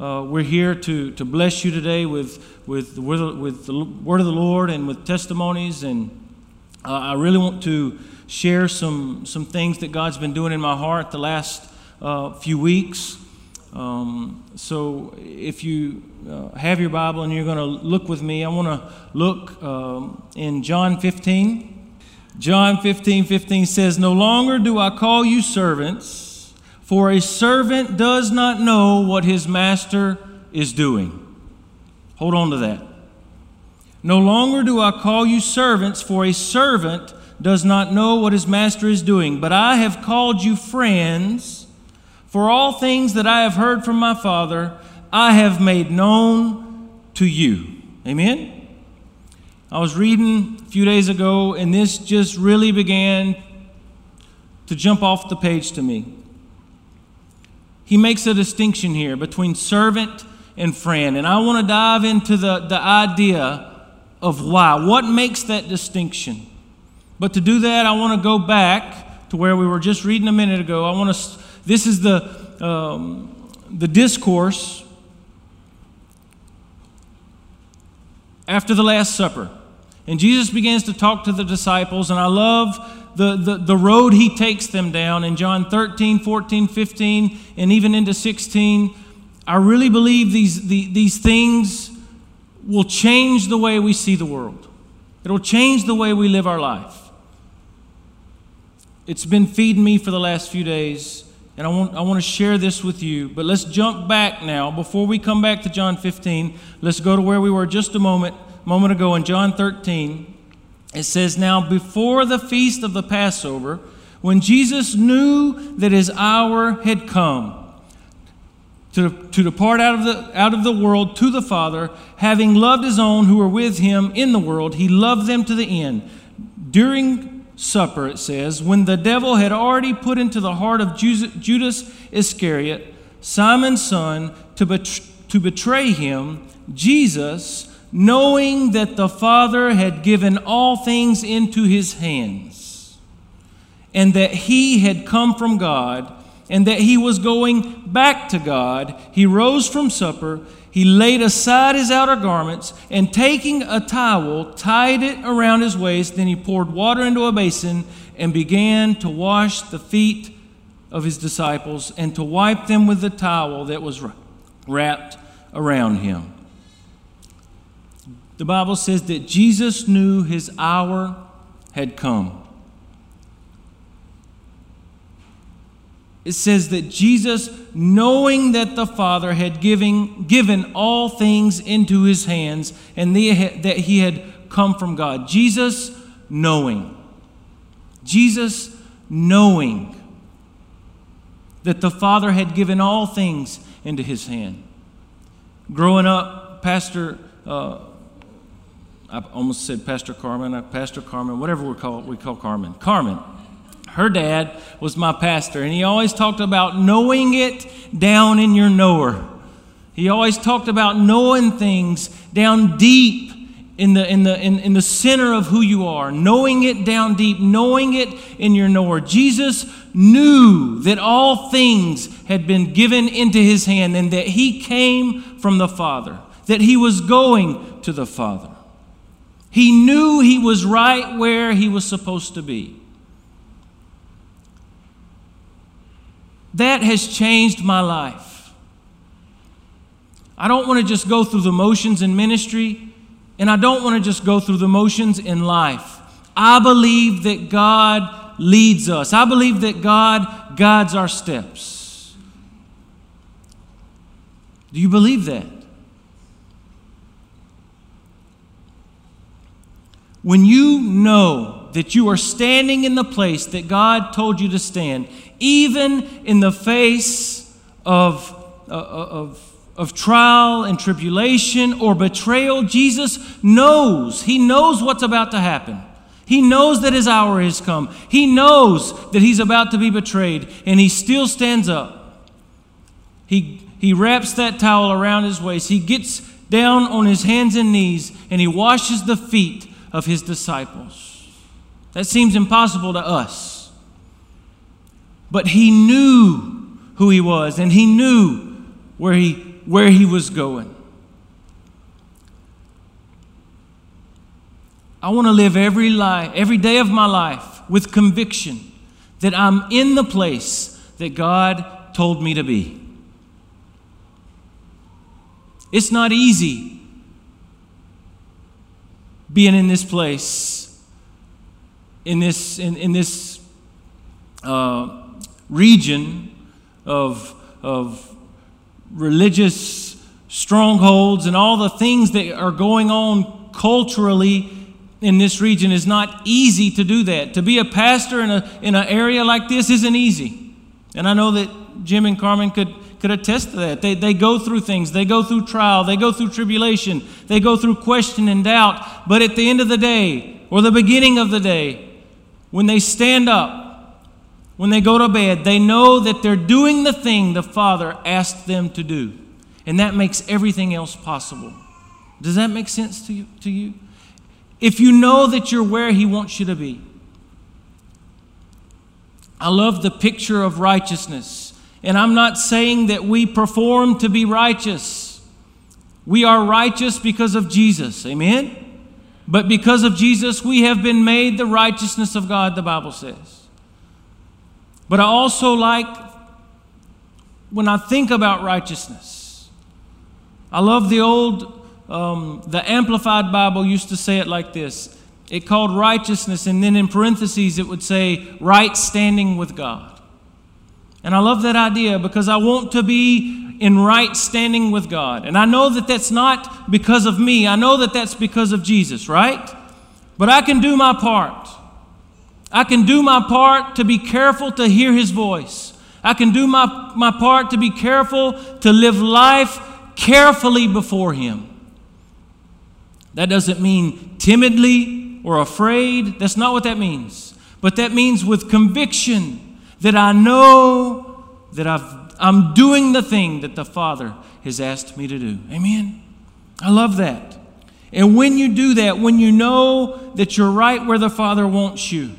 uh, we're here to, to bless you today with, with, the, with the word of the Lord and with testimonies. And uh, I really want to share some, some things that God's been doing in my heart the last uh, few weeks. Um, so if you uh, have your Bible and you're going to look with me, I want to look um, in John 15. John 15 15 says, No longer do I call you servants, for a servant does not know what his master is doing. Hold on to that. No longer do I call you servants, for a servant does not know what his master is doing, but I have called you friends, for all things that I have heard from my Father, I have made known to you. Amen? I was reading a few days ago, and this just really began to jump off the page to me. He makes a distinction here between servant and friend, and I want to dive into the, the idea of why. What makes that distinction? But to do that, I want to go back to where we were just reading a minute ago. I want to. This is the um, the discourse after the Last Supper. And Jesus begins to talk to the disciples, and I love the, the, the road he takes them down in John 13, 14, 15, and even into 16. I really believe these, the, these things will change the way we see the world, it'll change the way we live our life. It's been feeding me for the last few days, and I want, I want to share this with you. But let's jump back now. Before we come back to John 15, let's go to where we were just a moment moment ago in John 13, it says, Now before the feast of the Passover, when Jesus knew that his hour had come, to, to depart out of, the, out of the world to the Father, having loved his own who were with him in the world, he loved them to the end. During supper, it says, when the devil had already put into the heart of Judas Iscariot, Simon's son, to, bet- to betray him, Jesus, knowing that the Father had given all things into his hands, and that he had come from God, and that he was going back to God, he rose from supper. He laid aside his outer garments, and taking a towel, tied it around his waist. Then he poured water into a basin and began to wash the feet of his disciples and to wipe them with the towel that was wrapped around him. The Bible says that Jesus knew his hour had come. It says that Jesus, knowing that the Father had giving, given all things into his hands and that he had come from God. Jesus knowing. Jesus knowing that the Father had given all things into his hand. Growing up, Pastor uh, I almost said Pastor Carmen, uh, Pastor Carmen, whatever we call we call Carmen. Carmen. Her dad was my pastor, and he always talked about knowing it down in your knower. He always talked about knowing things down deep in the, in, the, in, in the center of who you are, knowing it down deep, knowing it in your knower. Jesus knew that all things had been given into his hand and that he came from the Father, that he was going to the Father. He knew he was right where he was supposed to be. That has changed my life. I don't want to just go through the motions in ministry, and I don't want to just go through the motions in life. I believe that God leads us, I believe that God guides our steps. Do you believe that? When you know that you are standing in the place that God told you to stand, even in the face of, uh, of, of trial and tribulation or betrayal, Jesus knows. He knows what's about to happen. He knows that his hour has come. He knows that he's about to be betrayed, and he still stands up. He, he wraps that towel around his waist. He gets down on his hands and knees, and he washes the feet of his disciples. That seems impossible to us. But he knew who he was, and he knew where he where he was going. I want to live every life, every day of my life with conviction that I'm in the place that God told me to be. It's not easy being in this place, in this, in, in this uh, region of, of religious strongholds and all the things that are going on culturally in this region is not easy to do that. To be a pastor in, a, in an area like this isn't easy. And I know that Jim and Carmen could, could attest to that. They, they go through things, they go through trial, they go through tribulation, they go through question and doubt. But at the end of the day, or the beginning of the day, when they stand up, when they go to bed, they know that they're doing the thing the Father asked them to do. And that makes everything else possible. Does that make sense to you? To you? if you know that you're where He wants you to be. I love the picture of righteousness. And I'm not saying that we perform to be righteous. We are righteous because of Jesus. Amen? But because of Jesus, we have been made the righteousness of God, the Bible says. But I also like, when I think about righteousness, I love the old um, the Amplified Bible used to say it like this it called righteousness, and then in parentheses it would say right standing with God. And I love that idea because I want to be in right standing with God. And I know that that's not because of me, I know that that's because of Jesus, right? But I can do my part. I can do my part to be careful to hear His voice. I can do my, my part to be careful to live life carefully before Him. That doesn't mean timidly or afraid. That's not what that means. But that means with conviction that I know that I've, I'm doing the thing that the Father has asked me to do. Amen? I love that. And when you do that, when you know that you're right where the Father wants you,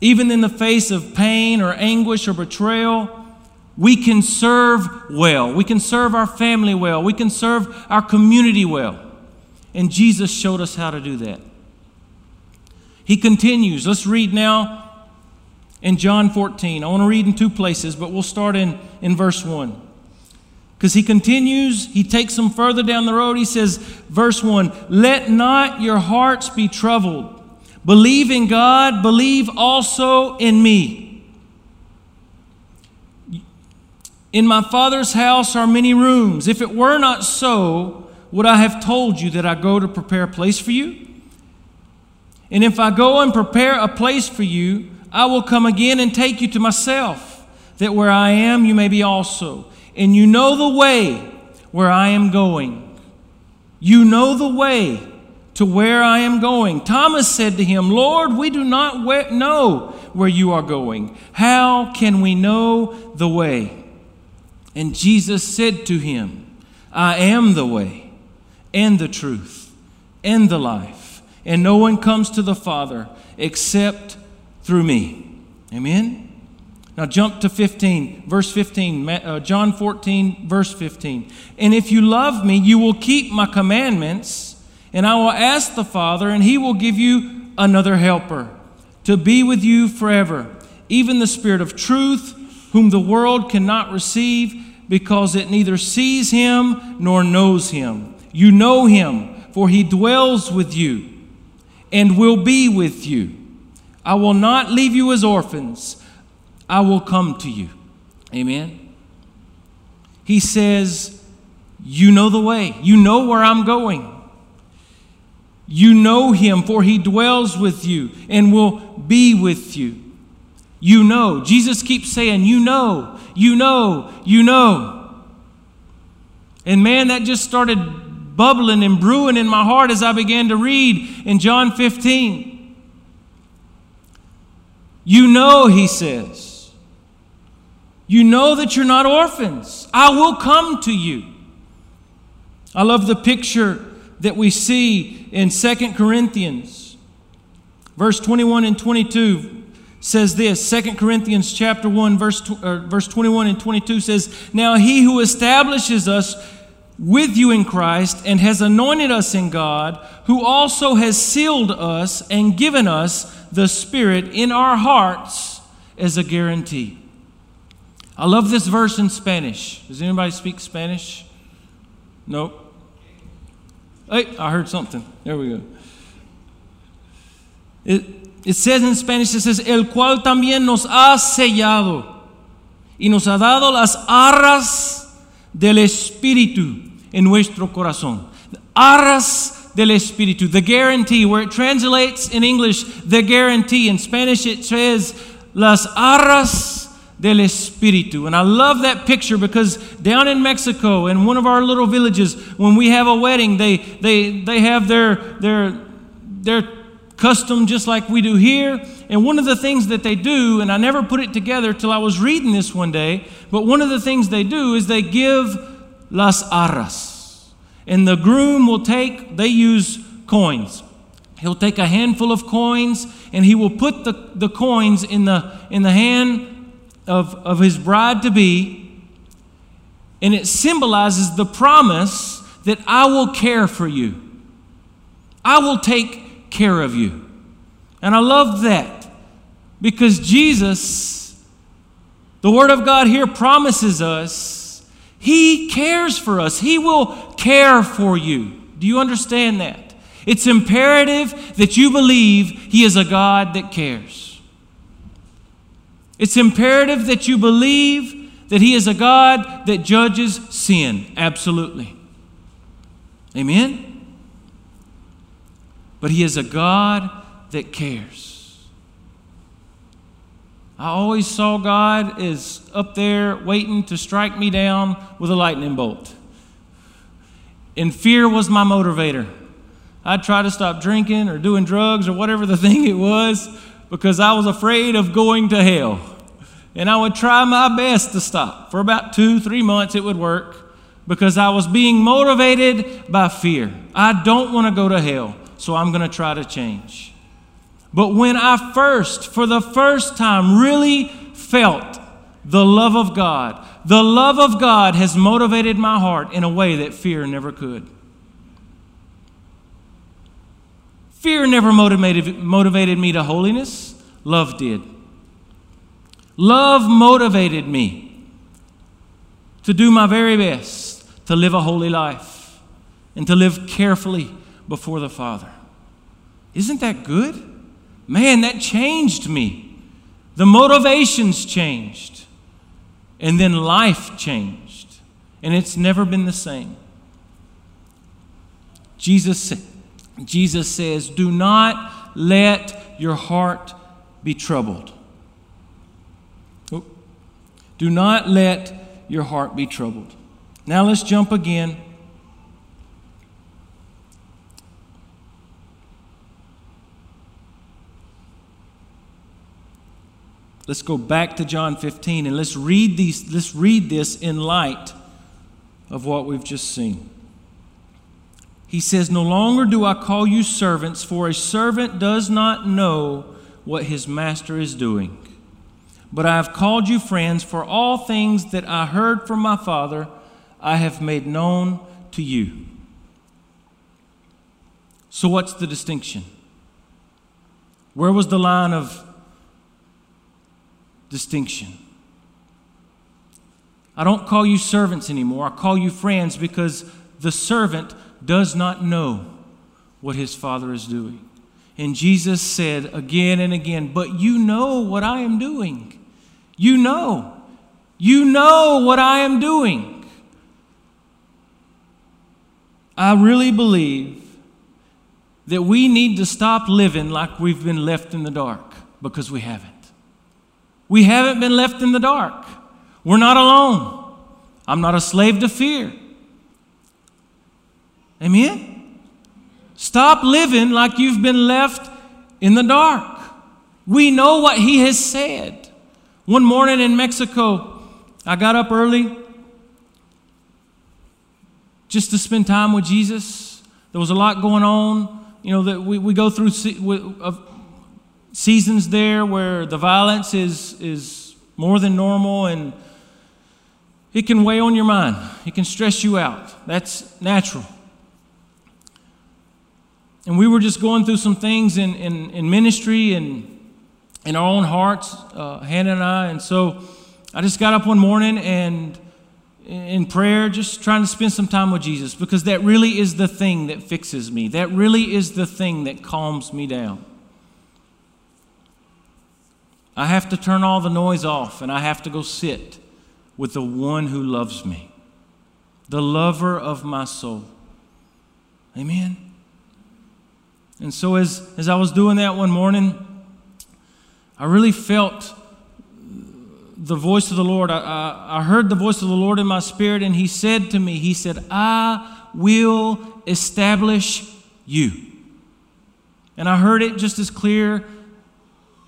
even in the face of pain or anguish or betrayal, we can serve well. We can serve our family well. We can serve our community well. And Jesus showed us how to do that. He continues. Let's read now in John 14. I want to read in two places, but we'll start in, in verse 1. Because he continues, he takes them further down the road. He says, verse 1 Let not your hearts be troubled. Believe in God, believe also in me. In my Father's house are many rooms. If it were not so, would I have told you that I go to prepare a place for you? And if I go and prepare a place for you, I will come again and take you to myself, that where I am, you may be also. And you know the way where I am going. You know the way to where I am going. Thomas said to him, Lord, we do not know where you are going. How can we know the way? And Jesus said to him, I am the way and the truth and the life. And no one comes to the Father except through me. Amen? Now jump to 15, verse 15, uh, John 14, verse 15. And if you love me, you will keep my commandments, and I will ask the Father, and he will give you another helper to be with you forever, even the Spirit of truth, whom the world cannot receive because it neither sees him nor knows him. You know him, for he dwells with you and will be with you. I will not leave you as orphans, I will come to you. Amen. He says, You know the way, you know where I'm going. You know him, for he dwells with you and will be with you. You know. Jesus keeps saying, You know, you know, you know. And man, that just started bubbling and brewing in my heart as I began to read in John 15. You know, he says, you know that you're not orphans. I will come to you. I love the picture that we see in Second Corinthians, verse 21 and 22. says this 2 corinthians chapter 1 verse, verse 21 and 22 says now he who establishes us with you in christ and has anointed us in god who also has sealed us and given us the spirit in our hearts as a guarantee. I love this verse in spanish. Does anybody speak spanish? Nope. Hey i heard something. There we go. It, it says in Spanish, it says, el cual también nos ha sellado y nos ha dado las arras del Espíritu en nuestro corazón. Arras del Espíritu, the guarantee, where it translates in English, the guarantee. In Spanish, it says, las arras del Espíritu. And I love that picture because down in Mexico, in one of our little villages, when we have a wedding, they, they, they have their, their, their custom just like we do here. And one of the things that they do, and I never put it together till I was reading this one day, but one of the things they do is they give las arras. And the groom will take, they use coins. He'll take a handful of coins and he will put the, the coins in the, in the hand of, of his bride to be. And it symbolizes the promise that I will care for you. I will take care of you. And I love that because Jesus, the Word of God here promises us He cares for us, He will care for you. Do you understand that? It's imperative that you believe He is a God that cares. It's imperative that you believe that He is a God that judges sin. Absolutely. Amen? but He is a God that cares. I always saw God as up there waiting to strike me down with a lightning bolt. And fear was my motivator. I'd try to stop drinking or doing drugs or whatever the thing it was because I was afraid of going to hell. And I would try my best to stop. For about two, three months, it would work because I was being motivated by fear. I don't want to go to hell so I'm going to try to change. But when I first, for the first time, really felt the love of God, the love of God has motivated my heart in a way that fear never could. Fear never motivated, motivated me to holiness, love did. Love motivated me to do my very best to live a holy life and to live carefully before the Father. Isn't that good? Man, that changed me. The motivations changed. And then life changed. And it's never been the same. Jesus, Jesus says, Do not let your heart be troubled. Do not let your heart be troubled. Now let's jump again Let's go back to John 15 and let's read these let's read this in light of what we've just seen. He says, "No longer do I call you servants, for a servant does not know what his master is doing. But I have called you friends, for all things that I heard from my Father I have made known to you." So what's the distinction? Where was the line of distinction. I don't call you servants anymore. I call you friends because the servant does not know what his father is doing. And Jesus said again and again, But you know what I am doing. You know. You know what I am doing. I really believe that we need to stop living like we've been left in the dark because we haven't. We haven't been left in the dark. We're not alone. I'm not a slave to fear. Amen? Stop living like you've been left in the dark. We know what He has said. One morning in Mexico, I got up early just to spend time with Jesus. There was a lot going on, you know, that we, we go through seasons there where the violence is, is more than normal and it can weigh on your mind. It can stress you out. That's natural. And we were just going through some things in, in, in ministry and in our own hearts, uh, Hannah and I. And so I just got up one morning and in prayer, just trying to spend some time with Jesus because that really is the thing that fixes me. That really is the thing that calms me down. I have to turn all the noise off and I have to go sit with the one who loves me, the lover of my soul. Amen. And so, as, as I was doing that one morning, I really felt the voice of the Lord. I, I, I, heard the voice of the Lord in my spirit, and He said to me, He said, I will establish you. And I heard it just as clear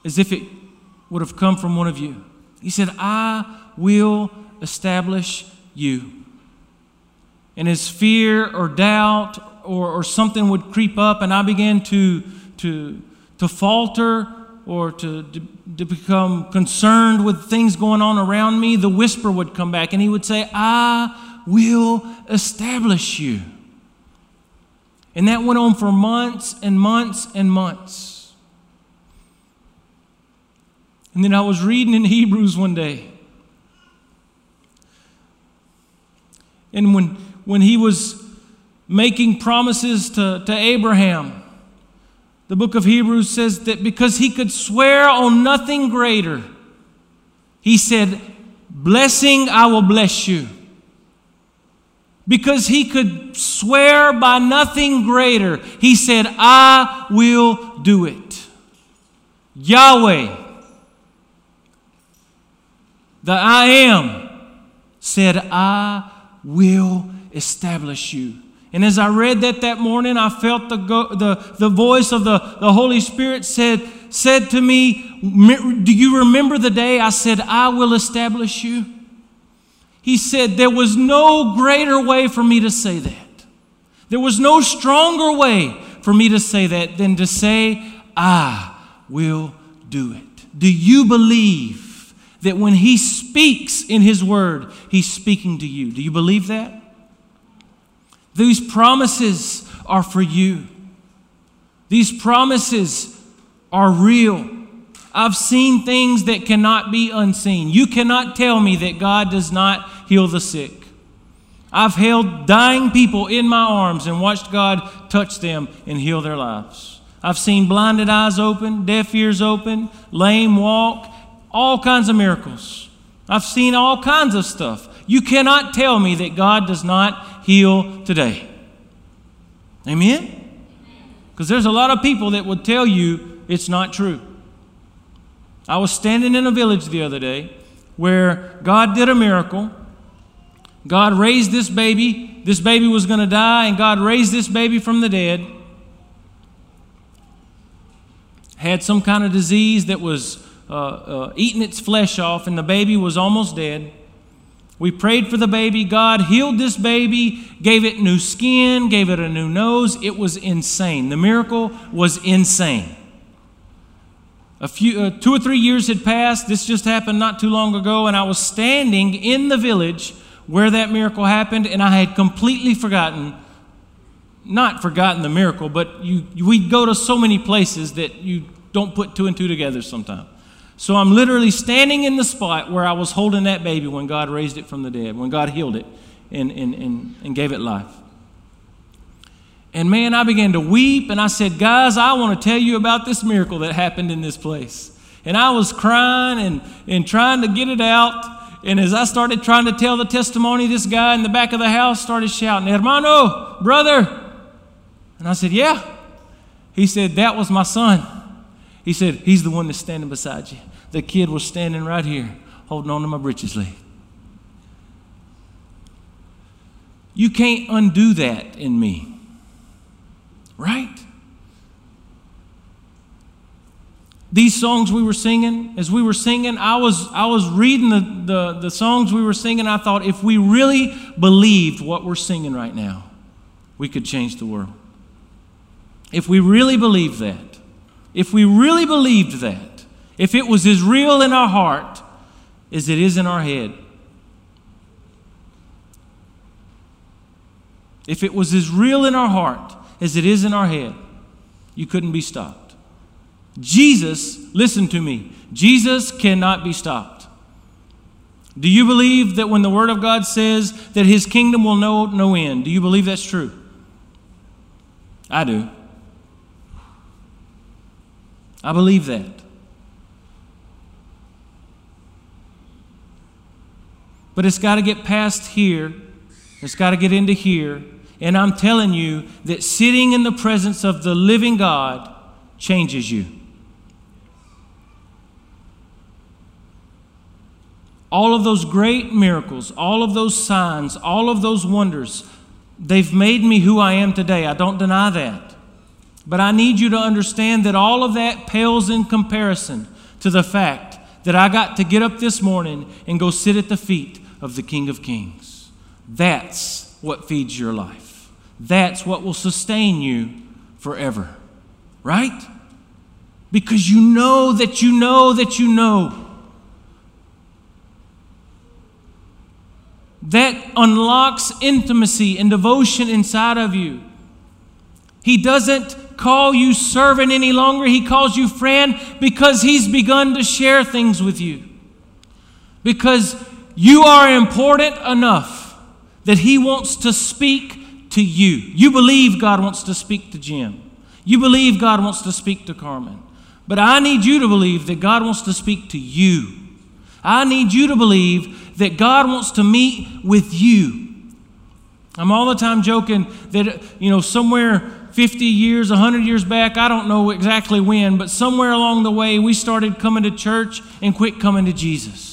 as if it would have come from one of you. He said, I will establish you. And as fear or doubt or, or something would creep up, and I began to, to, to falter or to, to, to, become concerned with things going on around me, the whisper would come back and he would say, I will establish you. And that went on for months and months and months. And then I was reading in Hebrews one day. And when, when he was making promises to, to Abraham, the book of Hebrews says that because he could swear on nothing greater, he said, Blessing, I will bless you. Because he could swear by nothing greater, he said, I will do it. Yahweh, the I am, said, I will establish you. And as I read that that morning, I felt the, go, the, the voice of the, the Holy Spirit said, said to me, Do you remember the day I said, I will establish you? He said, There was no greater way for me to say that. There was no stronger way for me to say that than to say, I will do it. Do you believe that when He speaks in His Word, He's speaking to you? Do you believe that? These promises are for you. These promises are real. I've seen things that cannot be unseen. You cannot tell me that God does not heal the sick. I've held dying people in my arms and watched God touch them and heal their lives. I've seen blinded eyes open, deaf ears open, lame walk, all kinds of miracles. I've seen all kinds of stuff. You cannot tell me that God does not heal today. Amen? Because there's a lot of people that would tell you it's not true. I was standing in a village the other day where God did a miracle. God raised this baby. This baby was going to die, and God raised this baby from the dead. Had some kind of disease that was uh, uh, eating its flesh off, and the baby was almost dead. We prayed for the baby. God healed this baby, gave it new skin, gave it a new nose. It was insane. The miracle was insane. A few, uh, two or three years had passed. This just happened not too long ago, and I was standing in the village where that miracle happened, and I had completely forgotten, not forgotten the miracle, but you, we go to so many places that you don't put two and two together sometimes. So I'm literally standing in the spot where I was holding that baby when God raised it from the dead, when God healed it and, and, and, and gave it life. And man, I began to weep and I said, Guys, I want to tell you about this miracle that happened in this place. And I was crying and, and trying to get it out. And as I started trying to tell the testimony, this guy in the back of the house started shouting, Hermano, brother. And I said, Yeah. He said, That was my son. He said, He's the one that's standing beside you the kid was standing right here holding on to my britches leg. You can't undo that in me. Right? These songs we were singing, as we were singing, I was, I was reading the, the, the songs we were singing. I thought, if we really believed what we're singing right now, we could change the world. If we really believe that, if we really believed that, if it was as real in our heart as it is in our head, if it was as real in our heart as it is in our head, you couldn't be stopped. Jesus, listen to me, Jesus cannot be stopped. Do you believe that when the Word of God says that His kingdom will know no end, do you believe that's true? I do. I believe that. But it's got to get past here, it's got to get into here. And I'm telling you that sitting in the presence of the living God changes you. All of those great miracles, all of those signs, all of those wonders, they've made me who I am today. I don't deny that. But I need you to understand that all of that pales in comparison to the fact that I got to get up this morning and go sit at the feet of the King of Kings. That's what feeds your life. That's what will sustain you forever. Right? Because you know that you know that you know that unlocks intimacy and devotion inside of you. He doesn't call you servant any longer, he calls you friend because he's begun to share things with you. Because you are important enough that he wants to speak to you. You believe God wants to speak to Jim. You believe God wants to speak to Carmen. But I need you to believe that God wants to speak to you. I need you to believe that God wants to meet with you. I'm all the time joking that, you know, somewhere 50 years, 100 years back, I don't know exactly when, but somewhere along the way, we started coming to church and quit coming to Jesus.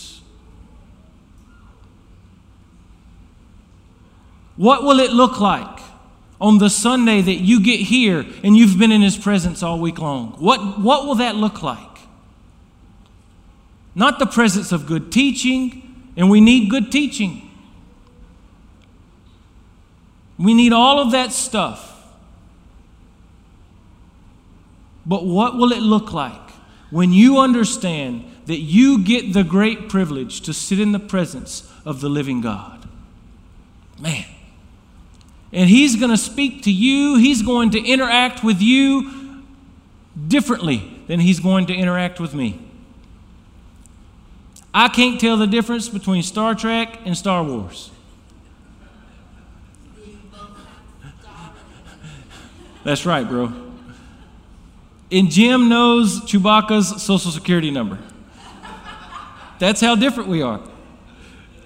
What will it look like on the Sunday that you get here and you've been in His presence all week long? What, what will that look like? Not the presence of good teaching, and we need good teaching. We need all of that stuff. But what will it look like when you understand that you get the great privilege to sit in the presence of the living God? Man. And He's going to speak to you, He's going to interact with you differently than He's going to interact with me. I can't tell the difference between Star Trek and Star Wars. That's right, bro. And Jim knows Chewbacca's social security number. That's how different we are.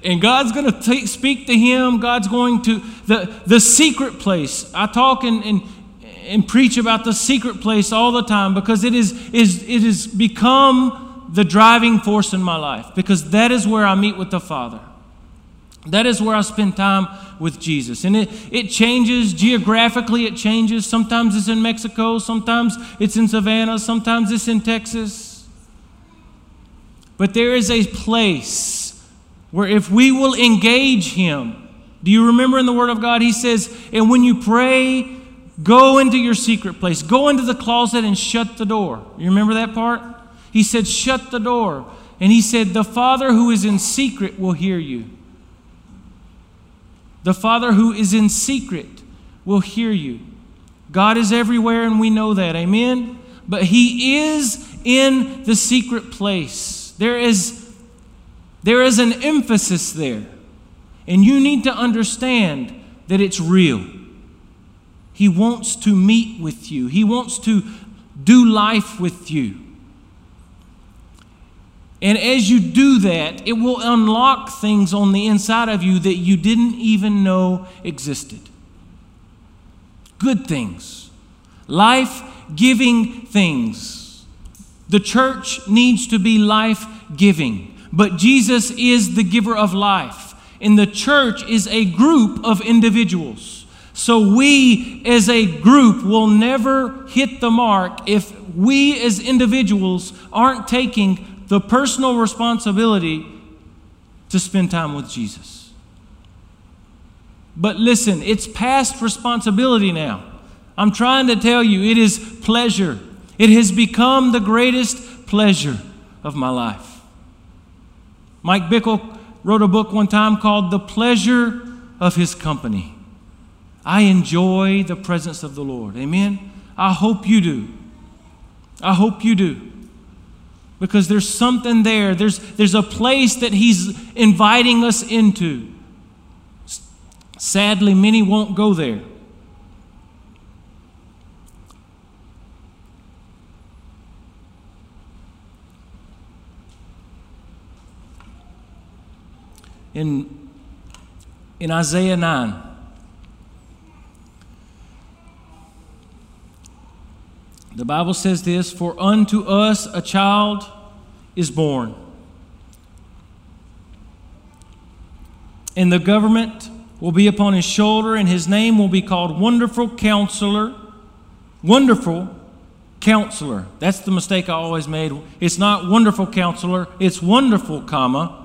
And God's going to speak to him. God's going to, the, the secret place. I talk and, and, and preach about the secret place all the time because it is, is, it has become the driving force in my life because that is where I meet with the Father. That is where I spend time with Jesus. And it, it changes geographically, it changes. Sometimes it's in Mexico, sometimes it's in Savannah, sometimes it's in Texas. But there is a place where if we will engage Him, do you remember in the Word of God? He says, and when you pray, go into your secret place, go into the closet and shut the door. You remember that part? He said, Shut the door. And he said, The Father who is in secret will hear you. The Father who is in secret will hear you. God is everywhere, and we know that. Amen? But He is in the secret place. There is, there is an emphasis there. And you need to understand that it's real. He wants to meet with you, He wants to do life with you. And as you do that, it will unlock things on the inside of you that you didn't even know existed. Good things, life giving things. The church needs to be life giving, but Jesus is the giver of life, and the church is a group of individuals. So we as a group will never hit the mark if we as individuals aren't taking the personal responsibility to spend time with Jesus. But listen, it's past responsibility now. I'm trying to tell you, it is pleasure. It has become the greatest pleasure of my life. Mike Bickle wrote a book one time called The Pleasure of His Company. I enjoy the presence of the Lord. Amen? I hope you do. I hope you do. Because there's something there. There's, there's a place that He's inviting us into. Sadly, many won't go there. In, in Isaiah 9, The Bible says this For unto us a child is born, and the government will be upon his shoulder, and his name will be called Wonderful Counselor. Wonderful Counselor. That's the mistake I always made. It's not Wonderful Counselor, it's Wonderful, comma,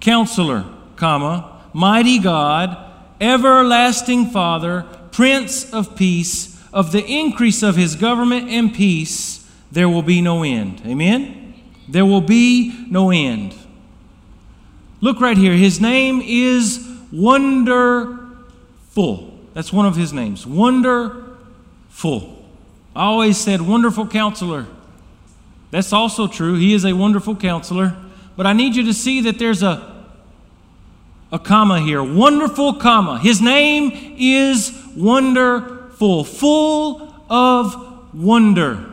Counselor, comma, Mighty God, Everlasting Father, Prince of Peace of the increase of his government and peace, there will be no end. Amen? There will be no end. Look right here. His name is Wonderful. That's one of his names. Wonderful. I always said wonderful counselor. That's also true. He is a wonderful counselor. But I need you to see that there's a a comma here. Wonderful comma. His name is Wonderful full, of wonder.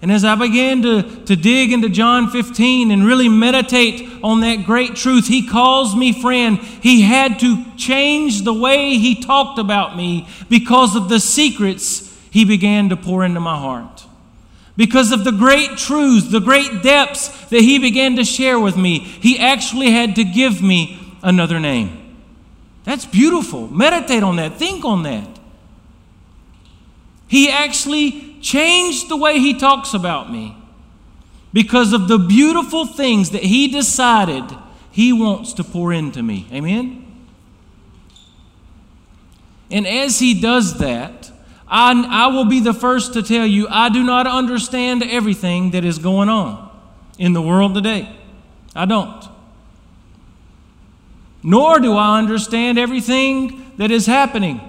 And as I began to, to dig into John 15 and really meditate on that great truth, he calls me friend. He had to change the way he talked about me because of the secrets he began to pour into my heart. Because of the great truths, the great depths that he began to share with me, he actually had to give me another name. That's beautiful. Meditate on that. Think on that. He actually changed the way he talks about me because of the beautiful things that he decided he wants to pour into me. Amen? And as he does that, I, I will be the first to tell you I do not understand everything that is going on in the world today. I don't nor do I understand everything that is happening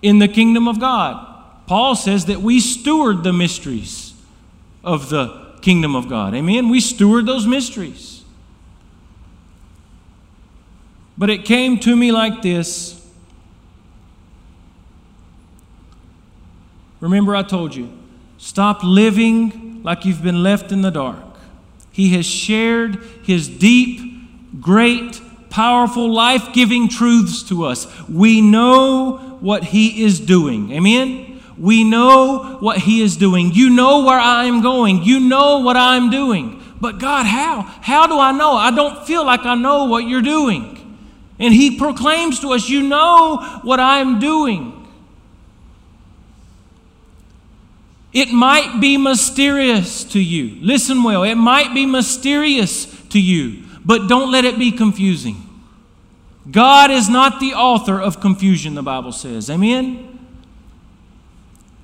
in the kingdom of God. Paul says that we steward the mysteries of the kingdom of God. Amen? We steward those mysteries. But it came to me like this. Remember, I told you, stop living like you've been left in the dark. He has shared his deep, great, powerful, life giving truths to us. We know what He is doing. Amen? We know what He is doing. You know where I'm going. You know what I'm doing. But God, how? How do I know? I don't feel like I know what you're doing. And He proclaims to us, You know what I'm doing. It might be mysterious to you. Listen well, it might be mysterious to you, but don't let it be confusing. God is not the author of confusion, the Bible says. Amen?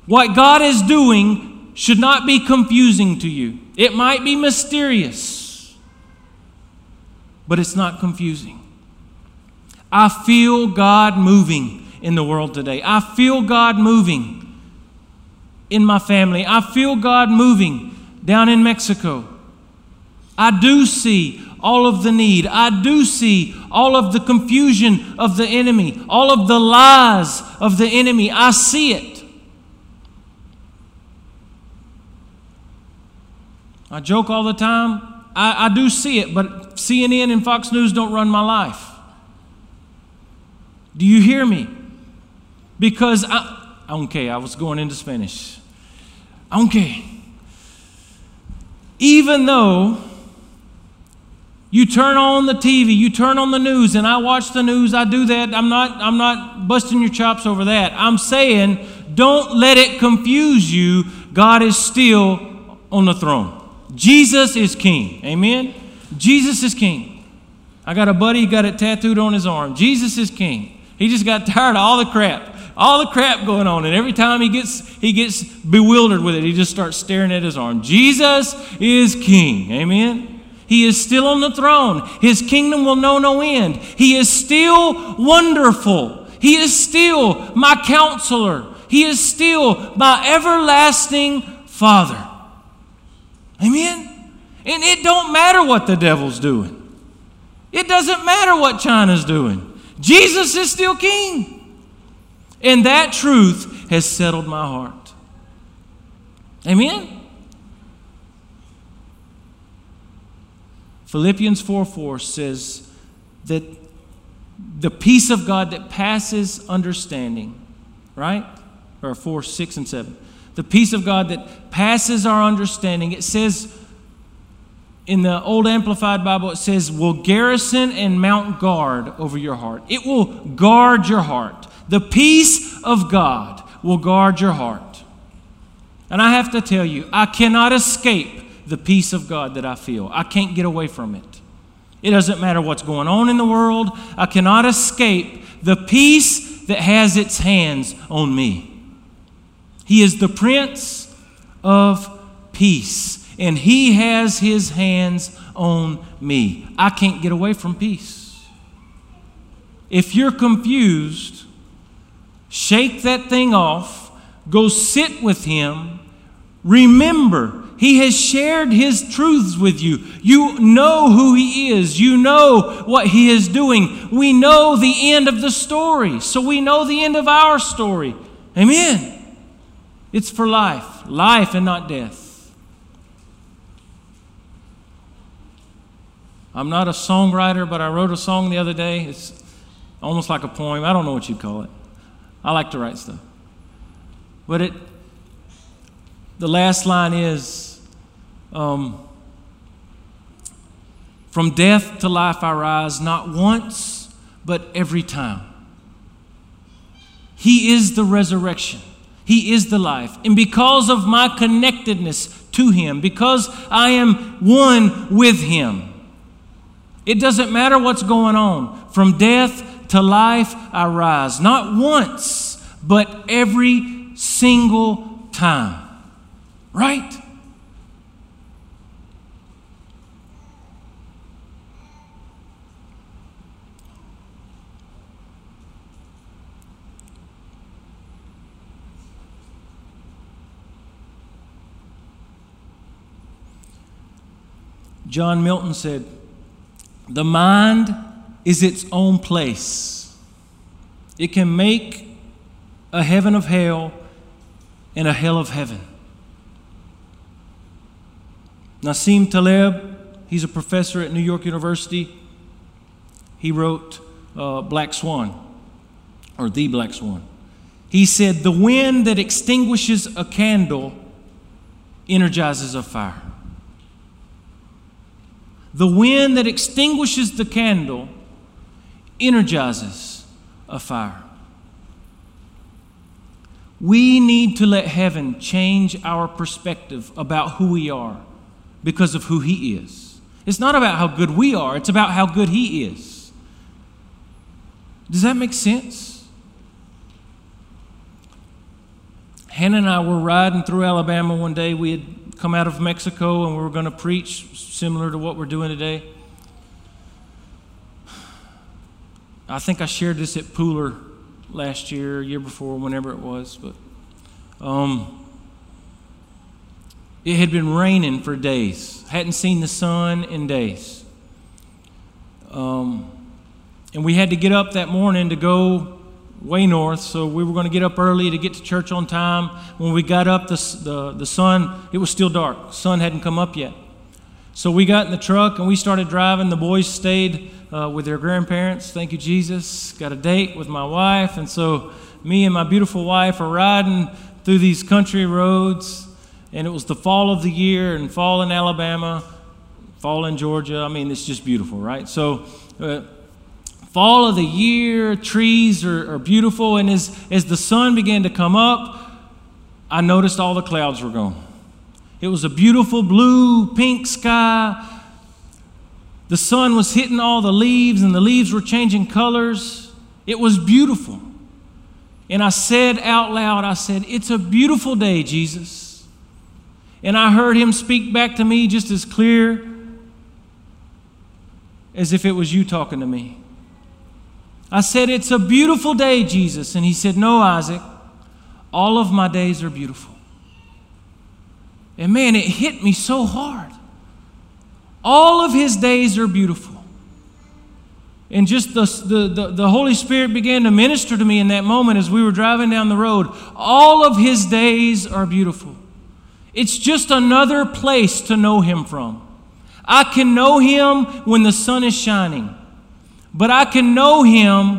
What God is doing should not be confusing to you. It might be mysterious, but it's not confusing. I feel God moving in the world today. I feel God moving in my family. I feel God moving down in Mexico. I do see all of the need. I do see all of the confusion of the enemy, all of the lies of the enemy. I see it. I joke all the time. I, I do see it, but CNN and Fox News don't run my life. Do you hear me? Because I, okay, I was going into Spanish. Okay. Even though you turn on the TV, you turn on the news, and I watch the news. I do that. I'm not, I'm not busting your chops over that. I'm saying don't let it confuse you. God is still on the throne. Jesus is king. Amen? Jesus is king. I got a buddy, he got it tattooed on his arm. Jesus is king. He just got tired of all the crap all the crap going on. And every time he gets, he gets bewildered with it, he just starts staring at his arm. Jesus is king. Amen? He is still on the throne. His kingdom will know no end. He is still wonderful. He is still my counselor. He is still my everlasting Father. Amen? And it don't matter what the devil's doing. It doesn't matter what China's doing. Jesus is still king. And that truth has settled my heart. Amen? Philippians 4 4 says that the peace of God that passes understanding, right? Or 4, 6, and 7. The peace of God that passes our understanding, it says in the Old Amplified Bible, it says, will garrison and mount guard over your heart. It will guard your heart. The peace of God will guard your heart. And I have to tell you, I cannot escape the peace of God that I feel. I can't get away from it. It doesn't matter what's going on in the world, I cannot escape the peace that has its hands on me. He is the Prince of Peace and He has His hands on me. I can't get away from peace. If you're confused, shake that thing off, go sit with Him. Remember, He has shared His truths with you. You know who He is, you know what He is doing. We know the end of the story, so we know the end of our story. Amen. It's for life, life and not death. I'm not a songwriter, but I wrote a song the other day. It's almost like a poem. I don't know what you'd call it. I like to write stuff. But it, the last line is um, From death to life I rise, not once, but every time. He is the resurrection. He is the life. And because of my connectedness to Him, because I am one with Him, it doesn't matter what's going on. From death to life, I rise. Not once, but every single time. Right? John Milton said, the mind is its own place. It can make a heaven of hell and a hell of heaven. Nassim Taleb, he's a professor at New York University. He wrote uh, Black Swan, or The Black Swan. He said, The wind that extinguishes a candle energizes a fire. The wind that extinguishes the candle energizes a fire. We need to let heaven change our perspective about who we are because of who He is. It's not about how good we are, it's about how good He is. Does that make sense? Hannah and I were riding through Alabama one day. We had come out of Mexico and we were going to preach similar to what we're doing today. I think I shared this at Pooler last year, year before, whenever it was, but um, it had been raining for days. Hadn't seen the sun in days. Um, and we had to get up that morning to go way north, so we were going to get up early to get to church on time. When we got up, the, the, the sun, it was still dark. sun hadn't come up yet. So we got in the truck and we started driving. The boys stayed uh, with their grandparents. Thank you, Jesus. Got a date with my wife. And so me and my beautiful wife are riding through these country roads. And it was the fall of the year and fall in Alabama, fall in Georgia. I mean, it's just beautiful, right? So, uh, fall of the year, trees are, are beautiful. And as, as the sun began to come up, I noticed all the clouds were gone. It was a beautiful blue, pink sky. The sun was hitting all the leaves, and the leaves were changing colors. It was beautiful. And I said out loud, I said, It's a beautiful day, Jesus. And I heard him speak back to me just as clear as if it was you talking to me. I said, It's a beautiful day, Jesus. And he said, No, Isaac, all of my days are beautiful. And man, it hit me so hard. All of his days are beautiful. And just the, the, the, Holy Spirit began to minister to me in that moment as we were driving down the road. All of his days are beautiful. It's just another place to know him from. I can know him when the sun is shining, but I can know him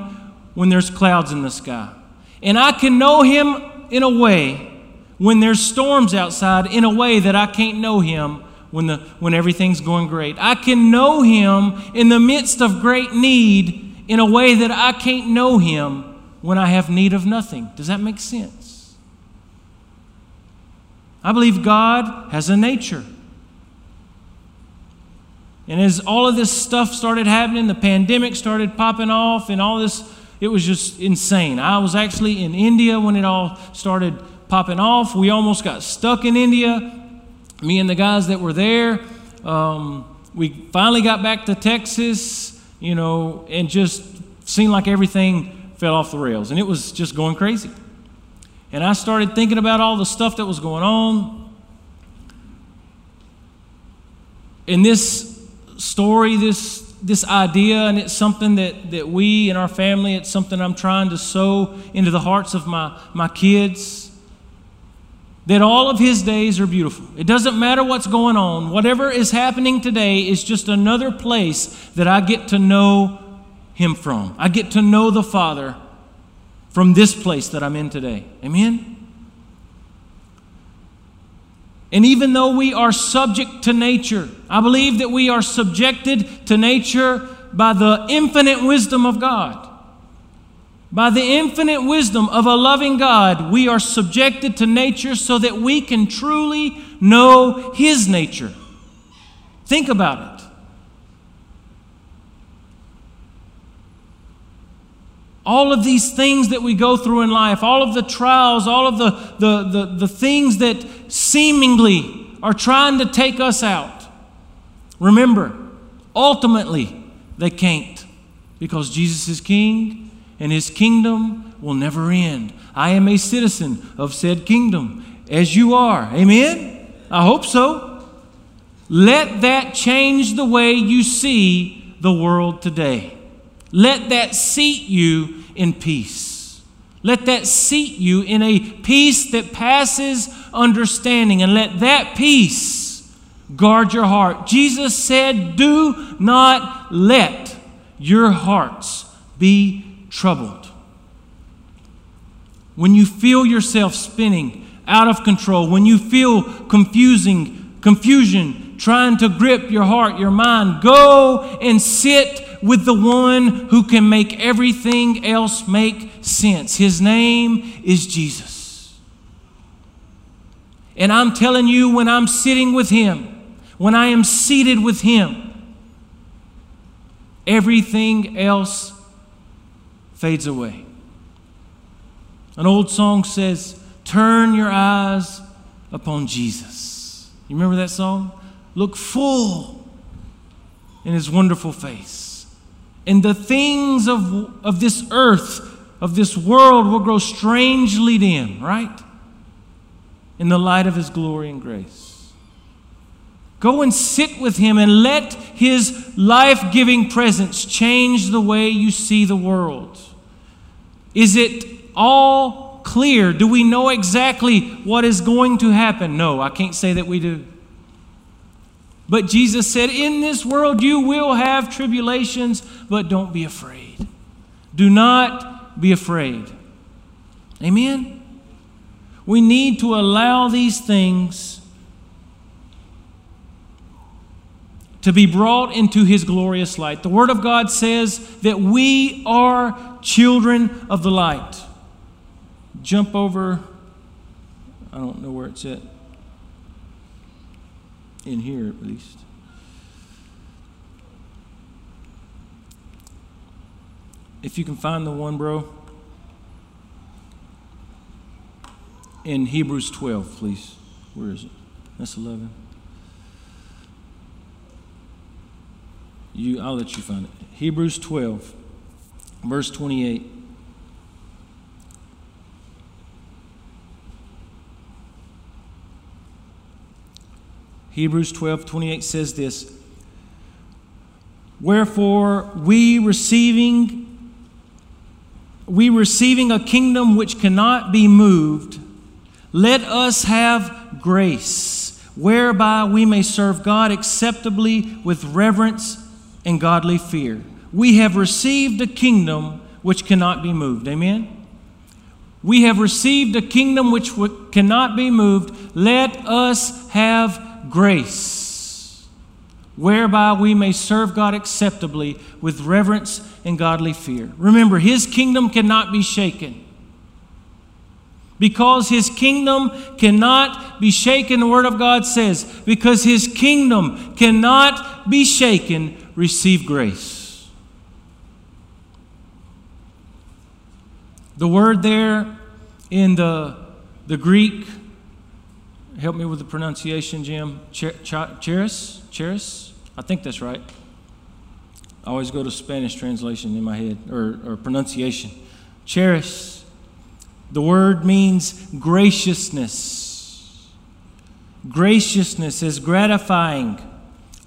when there's clouds in the sky. And I can know him in a way when there's storms outside in a way that I can't know him when, the, when everything's going great. I can know Him in the midst of great need in a way that I can't know Him when I have need of nothing. Does that make sense? I believe God has a nature. And as all of this stuff started happening, the pandemic started popping off, and all this, it was just insane. I was actually in India when it all started popping off. We almost got stuck in India me and the guys that were there, um, we finally got back to Texas, you know, and just seemed like everything fell off the rails. And it was just going crazy. And I started thinking about all the stuff that was going on. And this story, this this idea, and it's something that, that we in our family, it's something I'm trying to sow into the hearts of my, my kids that all of his days are beautiful. It doesn't matter what's going on. Whatever is happening today is just another place that I get to know him from. I get to know the Father from this place that I'm in today. Amen? And even though we are subject to nature, I believe that we are subjected to nature by the infinite wisdom of God. By the infinite wisdom of a loving God, we are subjected to nature so that we can truly know His nature. Think about it. All of these things that we go through in life, all of the trials, all of the, the, the, the things that seemingly are trying to take us out. Remember, ultimately, they can't because Jesus is King and his kingdom will never end. I am a citizen of said kingdom, as you are. Amen? I hope so. Let that change the way you see the world today. Let that seat you in peace. Let that seat you in a peace that passes understanding, and let that peace guard your heart. Jesus said, Do not let your hearts be troubled. When you feel yourself spinning out of control, when you feel confusing, confusion trying to grip your heart, your mind, go and sit with the one who can make everything else make sense. His name is Jesus. And I'm telling you, when I'm sitting with Him, when I am seated with Him, everything else fades away. An old song says, Turn your eyes upon Jesus. You remember that song? Look full in his wonderful face. And the things of, of this earth, of this world, will grow strangely dim, right? In the light of his glory and grace. Go and sit with him and let his life giving presence change the way you see the world. Is it all clear? Do we know exactly what is going to happen? No, I can't say that we do. But Jesus said, In this world you will have tribulations, but don't be afraid. Do not be afraid. Amen? We need to allow these things to be brought into his glorious light. The Word of God says that we are children of the light. Jump over, I don't know where it's at. In here, at least. If you can find the one, bro. in Hebrews 12, please. Where is it? That's 11. You, I'll let you find it. Hebrews 12, verse 28. Hebrews 12, 28 says this Wherefore, we receiving we receiving a kingdom which cannot be moved, let us have grace, whereby we may serve God acceptably with reverence and godly fear. We have received a kingdom which cannot be moved. Amen? We have received a kingdom which cannot be moved. Let us have grace whereby we may serve God acceptably with reverence and godly fear. Remember, His kingdom cannot be shaken. Because His kingdom cannot be shaken, the Word of God says, because His kingdom cannot be shaken, receive grace. The word there in the, the Greek, help me with the pronunciation, Jim, charis, charis, I think that's right. I always go to Spanish translation in my head, or, or pronunciation. Charis. The word means graciousness. Graciousness is gratifying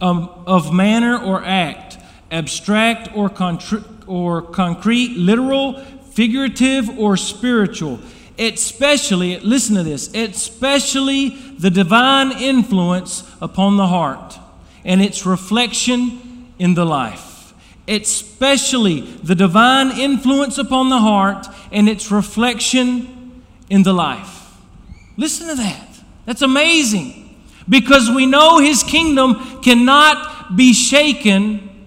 um, of manner or act, abstract or, contri- or concrete, literal, figurative, or spiritual. Especially, listen to this, especially the divine influence upon the heart and its reflection in the life, especially the divine influence upon the heart and its reflection in the life. Listen to that. That's amazing because we know His kingdom cannot be shaken.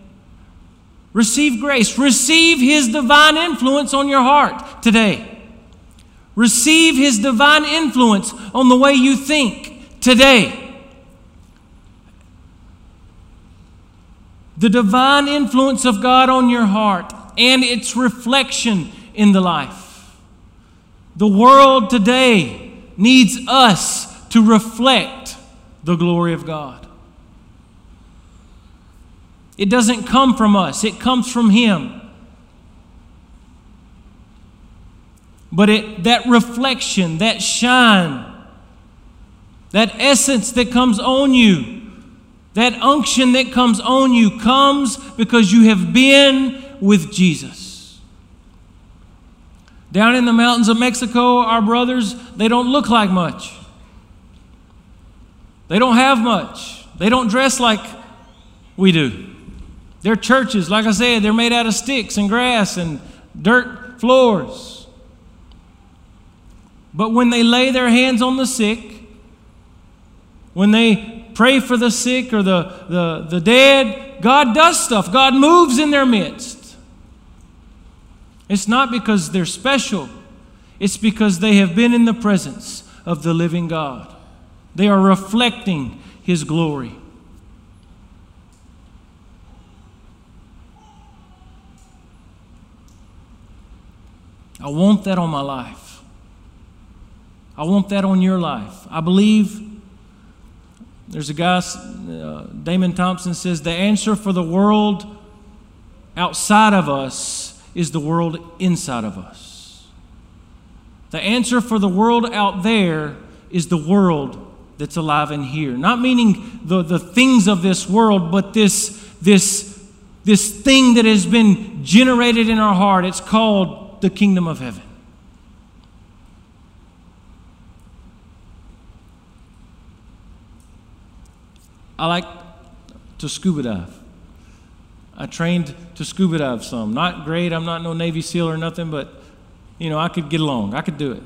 Receive grace, receive His divine influence on your heart today. Receive His divine influence on the way you think today. the divine influence of God on your heart and its reflection in the life. The world today needs us to reflect the glory of God. It doesn't come from us, it comes from Him. But it, that reflection, that shine, that essence that comes on you, that unction that comes on you comes because you have been with Jesus. Down in the mountains of Mexico, our brothers, they don't look like much. They don't have much. They don't dress like we do. Their churches, like I said, they're made out of sticks and grass and dirt floors. But when they lay their hands on the sick, when they pray for the sick or the, the, the dead. God does stuff, God moves in their midst. It's not because they're special, it's because they have been in the presence of the living God. They are reflecting His glory. I want that on my life. I want that on your life. I believe there's a guy, uh, Damon Thompson says, the answer for the world outside of us is the world inside of us. The answer for the world out there is the world that's alive in here. Not meaning the, the things of this world, but this, this, this thing that has been generated in our heart. It's called the kingdom of heaven. I like to scuba dive. I trained to scuba dive some. Not great, I'm not no Navy SEAL or nothing, but you know, I could get along. I could do it.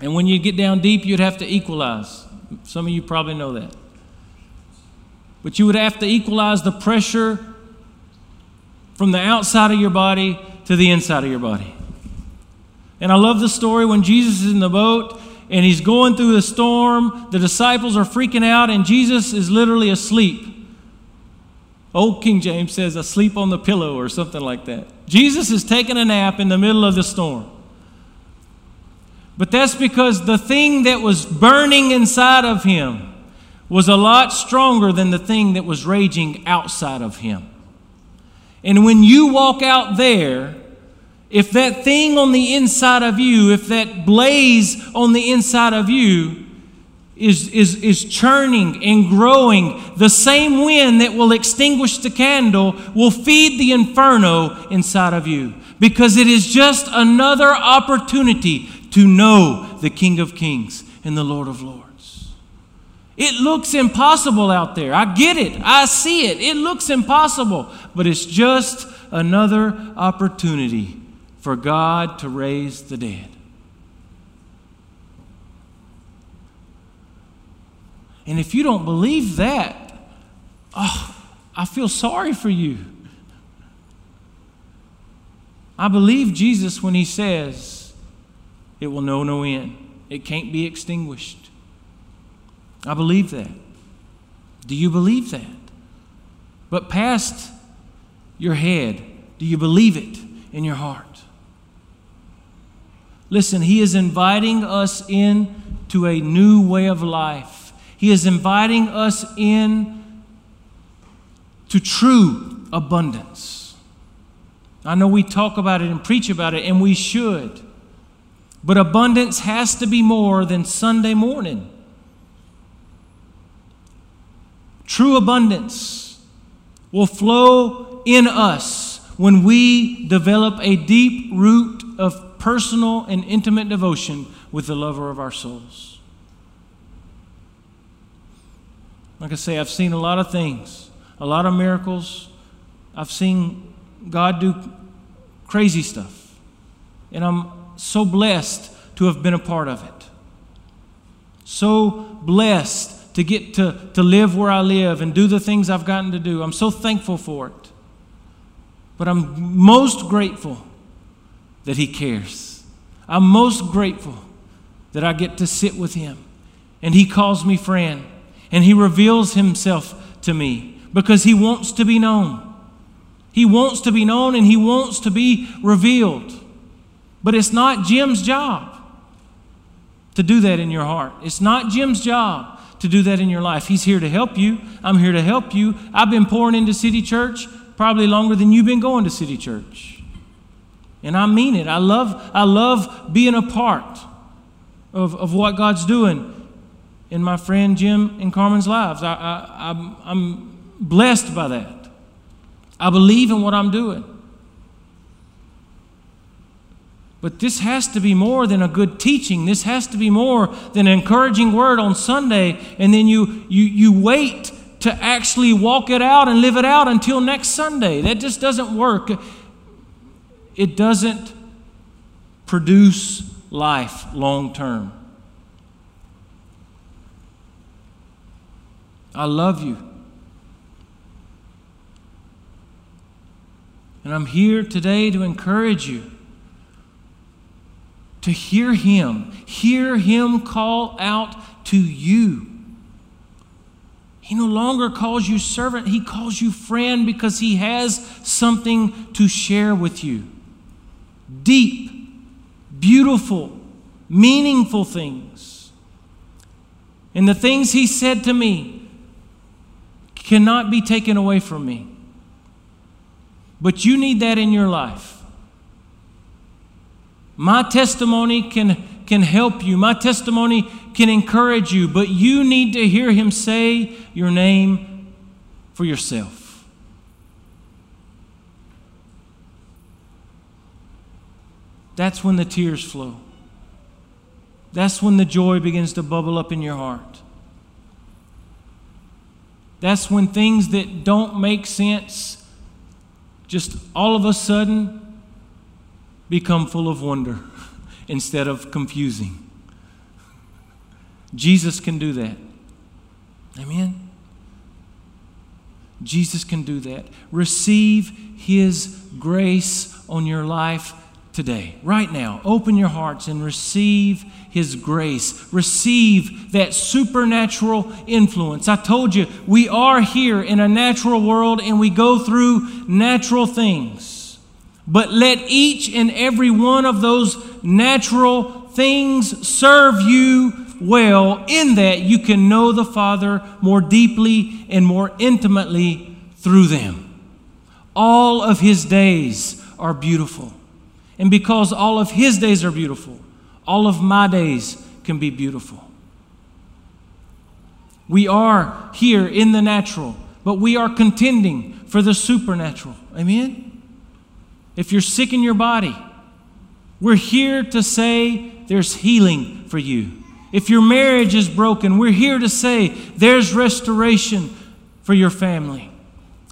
And when you get down deep, you'd have to equalize. Some of you probably know that. But you would have to equalize the pressure from the outside of your body to the inside of your body. And I love the story when Jesus is in the boat and he's going through the storm. The disciples are freaking out, and Jesus is literally asleep. Old King James says, asleep on the pillow or something like that. Jesus is taking a nap in the middle of the storm. But that's because the thing that was burning inside of him was a lot stronger than the thing that was raging outside of him. And when you walk out there, if that thing on the inside of you, if that blaze on the inside of you is, is, is churning and growing, the same wind that will extinguish the candle will feed the inferno inside of you. Because it is just another opportunity to know the King of Kings and the Lord of Lords. It looks impossible out there. I get it. I see it. It looks impossible. But it's just another opportunity for God to raise the dead. And if you don't believe that, oh, I feel sorry for you. I believe Jesus when he says, it will know no end. It can't be extinguished. I believe that. Do you believe that? But past your head, do you believe it in your heart? Listen, he is inviting us in to a new way of life. He is inviting us in to true abundance. I know we talk about it and preach about it, and we should. But abundance has to be more than Sunday morning. True abundance will flow in us when we develop a deep root of personal and intimate devotion with the lover of our souls. Like I say, I've seen a lot of things, a lot of miracles. I've seen God do crazy stuff. And I'm so blessed to have been a part of it. So blessed to get to, to live where I live and do the things I've gotten to do. I'm so thankful for it. But I'm most grateful that He cares. I'm most grateful that I get to sit with Him and He calls me friend and He reveals Himself to me because He wants to be known. He wants to be known and He wants to be revealed. But it's not Jim's job to do that in your heart. It's not Jim's job to do that in your life. He's here to help you. I'm here to help you. I've been pouring into City Church probably longer than you've been going to City Church. And I mean it. I love, I love being a part of, of what God's doing in my friend Jim and Carmen's lives. I, I, I'm, I'm blessed by that. I believe in what I'm doing. But this has to be more than a good teaching. This has to be more than an encouraging word on Sunday, and then you, you, you wait to actually walk it out and live it out until next Sunday. That just doesn't work. It doesn't produce life long term. I love you. And I'm here today to encourage you to hear Him, hear Him call out to you. He no longer calls you servant, He calls you friend because He has something to share with you. Deep, beautiful, meaningful things. And the things He said to me cannot be taken away from me. But you need that in your life. My testimony can, can help you, my testimony can encourage you, but you need to hear Him say your name for yourself. That's when the tears flow. That's when the joy begins to bubble up in your heart. That's when things that don't make sense just all of a sudden become full of wonder instead of confusing. Jesus can do that. Amen. Jesus can do that. Receive His grace on your life today, right now. Open your hearts and receive His grace. Receive that supernatural influence. I told you, we are here in a natural world and we go through natural things. But let each and every one of those natural things serve you well in that you can know the Father more deeply and more intimately through them. All of His days are beautiful. And because all of His days are beautiful, all of my days can be beautiful. We are here in the natural, but we are contending for the supernatural. Amen? If you're sick in your body, we're here to say there's healing for you. If your marriage is broken, we're here to say there's restoration for your family.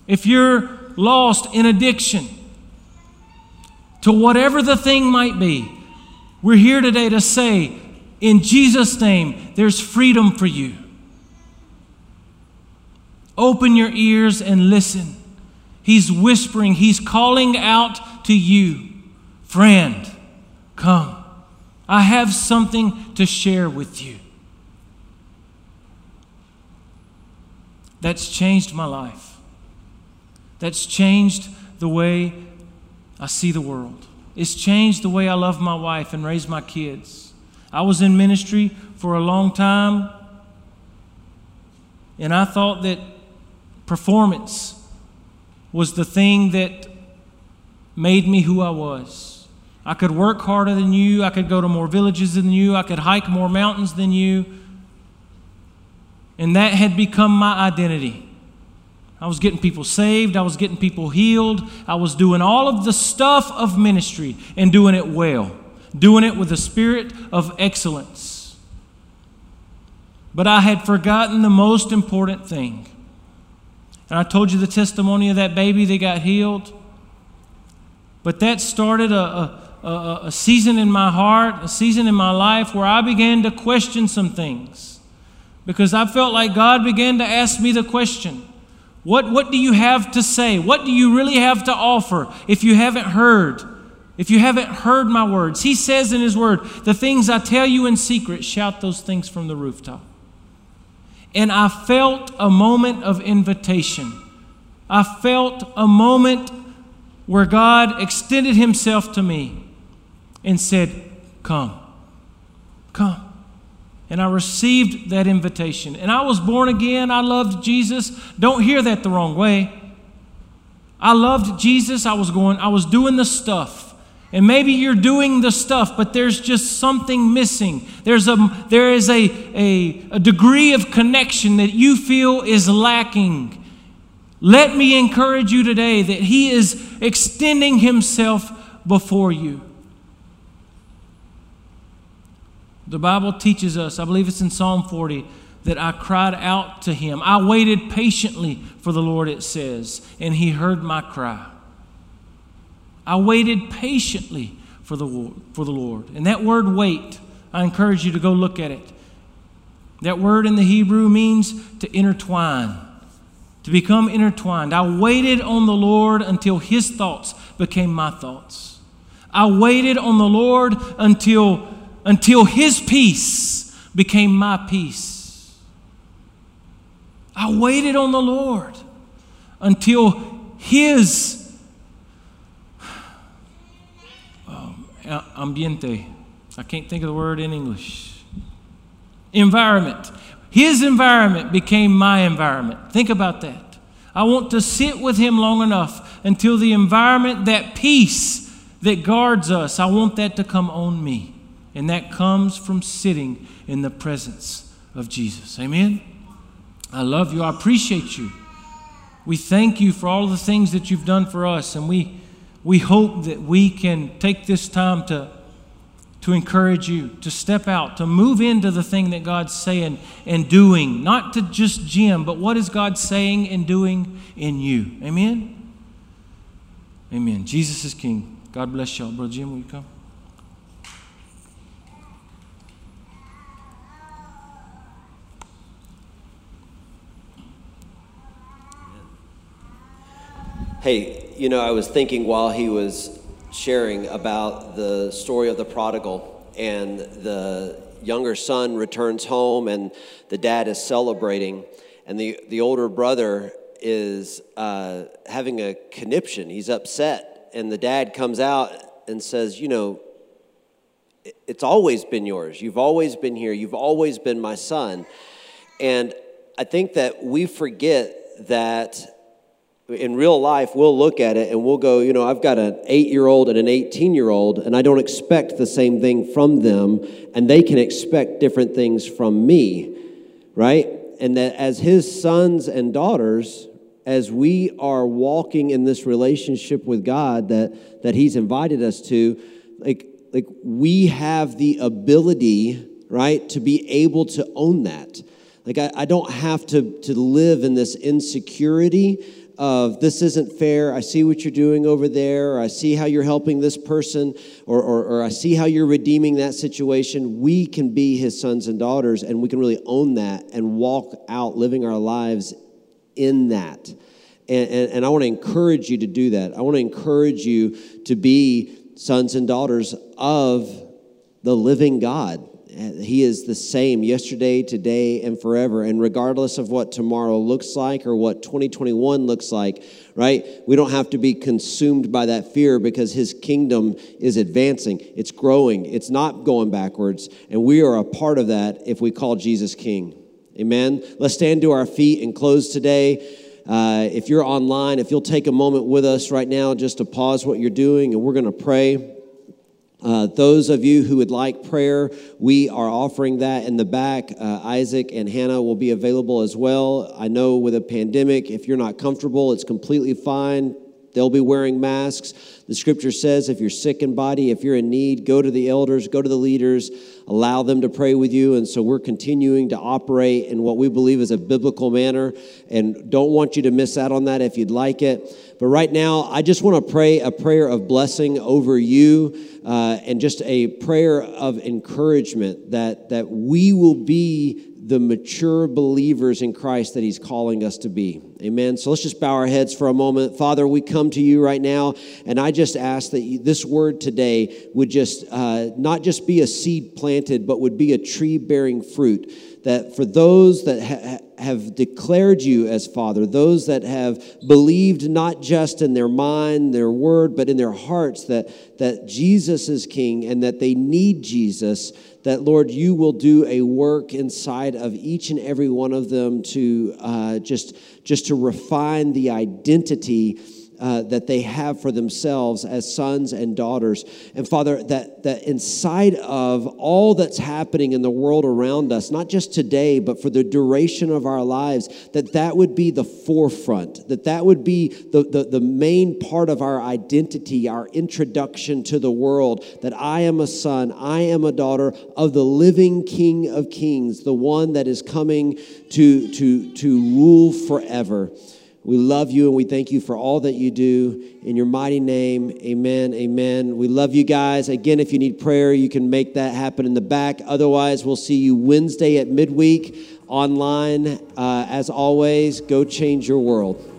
If you're lost in addiction, to whatever the thing might be, we're here today to say, in Jesus' name, there's freedom for you. Open your ears and listen. He's whispering, He's calling out to you, friend, come. I have something to share with you. That's changed my life. That's changed the way I see the world. It's changed the way I love my wife and raise my kids. I was in ministry for a long time, and I thought that performance was the thing that made me who I was. I could work harder than you, I could go to more villages than you, I could hike more mountains than you. And that had become my identity. I was getting people saved, I was getting people healed, I was doing all of the stuff of ministry and doing it well, doing it with a spirit of excellence. But I had forgotten the most important thing. And I told you the testimony of that baby that got healed. But that started a, a, a, a season in my heart, a season in my life where I began to question some things. Because I felt like God began to ask me the question what, what do you have to say? What do you really have to offer if you haven't heard? If you haven't heard my words, he says in his word, The things I tell you in secret, shout those things from the rooftop. And I felt a moment of invitation. I felt a moment where God extended himself to me and said, Come, come. And I received that invitation. And I was born again. I loved Jesus. Don't hear that the wrong way. I loved Jesus. I was going, I was doing the stuff. And maybe you're doing the stuff, but there's just something missing. There's a, there is a, a, a degree of connection that you feel is lacking. Let me encourage you today that He is extending Himself before you. The Bible teaches us, I believe it's in Psalm 40, that I cried out to him. I waited patiently for the Lord, it says, and he heard my cry. I waited patiently for the, for the Lord. And that word wait, I encourage you to go look at it. That word in the Hebrew means to intertwine, to become intertwined. I waited on the Lord until his thoughts became my thoughts. I waited on the Lord until until his peace became my peace. I waited on the Lord until his um, ambiente, I can't think of the word in English, environment. His environment became my environment. Think about that. I want to sit with him long enough until the environment, that peace that guards us, I want that to come on me. And that comes from sitting in the presence of Jesus. Amen? I love you. I appreciate you. We thank you for all the things that you've done for us. And we, we hope that we can take this time to, to encourage you to step out, to move into the thing that God's saying and doing. Not to just Jim, but what is God saying and doing in you. Amen? Amen. Jesus is King. God bless y'all. Brother Jim, will you come? Hey, you know, I was thinking while he was sharing about the story of the prodigal and the younger son returns home and the dad is celebrating and the, the older brother is uh, having a conniption he's upset and the dad comes out and says you know it's always been yours. You've always been here. You've always been my son. And I think that we forget that in real life, we'll look at it and we'll go, you know, I've got an eight year old and an 18 year old, and I don't expect the same thing from them, and they can expect different things from me, right? And that as his sons and daughters, as we are walking in this relationship with God that, that he's invited us to, like, like we have the ability, right, to be able to own that. Like, I, I don't have to, to live in this insecurity of this isn't fair. I see what you're doing over there, or I see how you're helping this person, or, or, or, I see how you're redeeming that situation. We can be his sons and daughters, and we can really own that and walk out living our lives in that. And, and, and I want to encourage you to do that. I want to encourage you to be sons and daughters of the living God. He is the same yesterday, today, and forever. And regardless of what tomorrow looks like or what 2021 looks like, right? We don't have to be consumed by that fear because His kingdom is advancing, it's growing, it's not going backwards. And we are a part of that if we call Jesus King. Amen. Let's stand to our feet and close today. Uh, if you're online, if you'll take a moment with us right now just to pause what you're doing, and we're going to pray. Uh, those of you who would like prayer, we are offering that in the back. Uh, Isaac and Hannah will be available as well. I know with a pandemic, if you're not comfortable, it's completely fine. They'll be wearing masks. The scripture says if you're sick in body, if you're in need, go to the elders, go to the leaders, allow them to pray with you. And so we're continuing to operate in what we believe is a biblical manner and don't want you to miss out on that if you'd like it. But right now, I just want to pray a prayer of blessing over you uh, and just a prayer of encouragement that, that we will be the mature believers in Christ that He's calling us to be. Amen. So let's just bow our heads for a moment. Father, we come to you right now, and I just ask that you, this word today would just uh, not just be a seed planted, but would be a tree bearing fruit. That for those that ha- have declared you as Father, those that have believed not just in their mind, their word, but in their hearts that, that Jesus is King and that they need Jesus, that Lord, you will do a work inside of each and every one of them to uh, just, just to refine the identity uh, that they have for themselves as sons and daughters. And Father, that, that inside of all that's happening in the world around us, not just today, but for the duration of our lives, that that would be the forefront, that that would be the, the, the main part of our identity, our introduction to the world, that I am a son, I am a daughter of the living King of Kings, the one that is coming to, to, to rule forever. We love you and we thank you for all that you do. In your mighty name, amen, amen. We love you guys. Again, if you need prayer, you can make that happen in the back. Otherwise, we'll see you Wednesday at midweek online. Uh, as always, go change your world.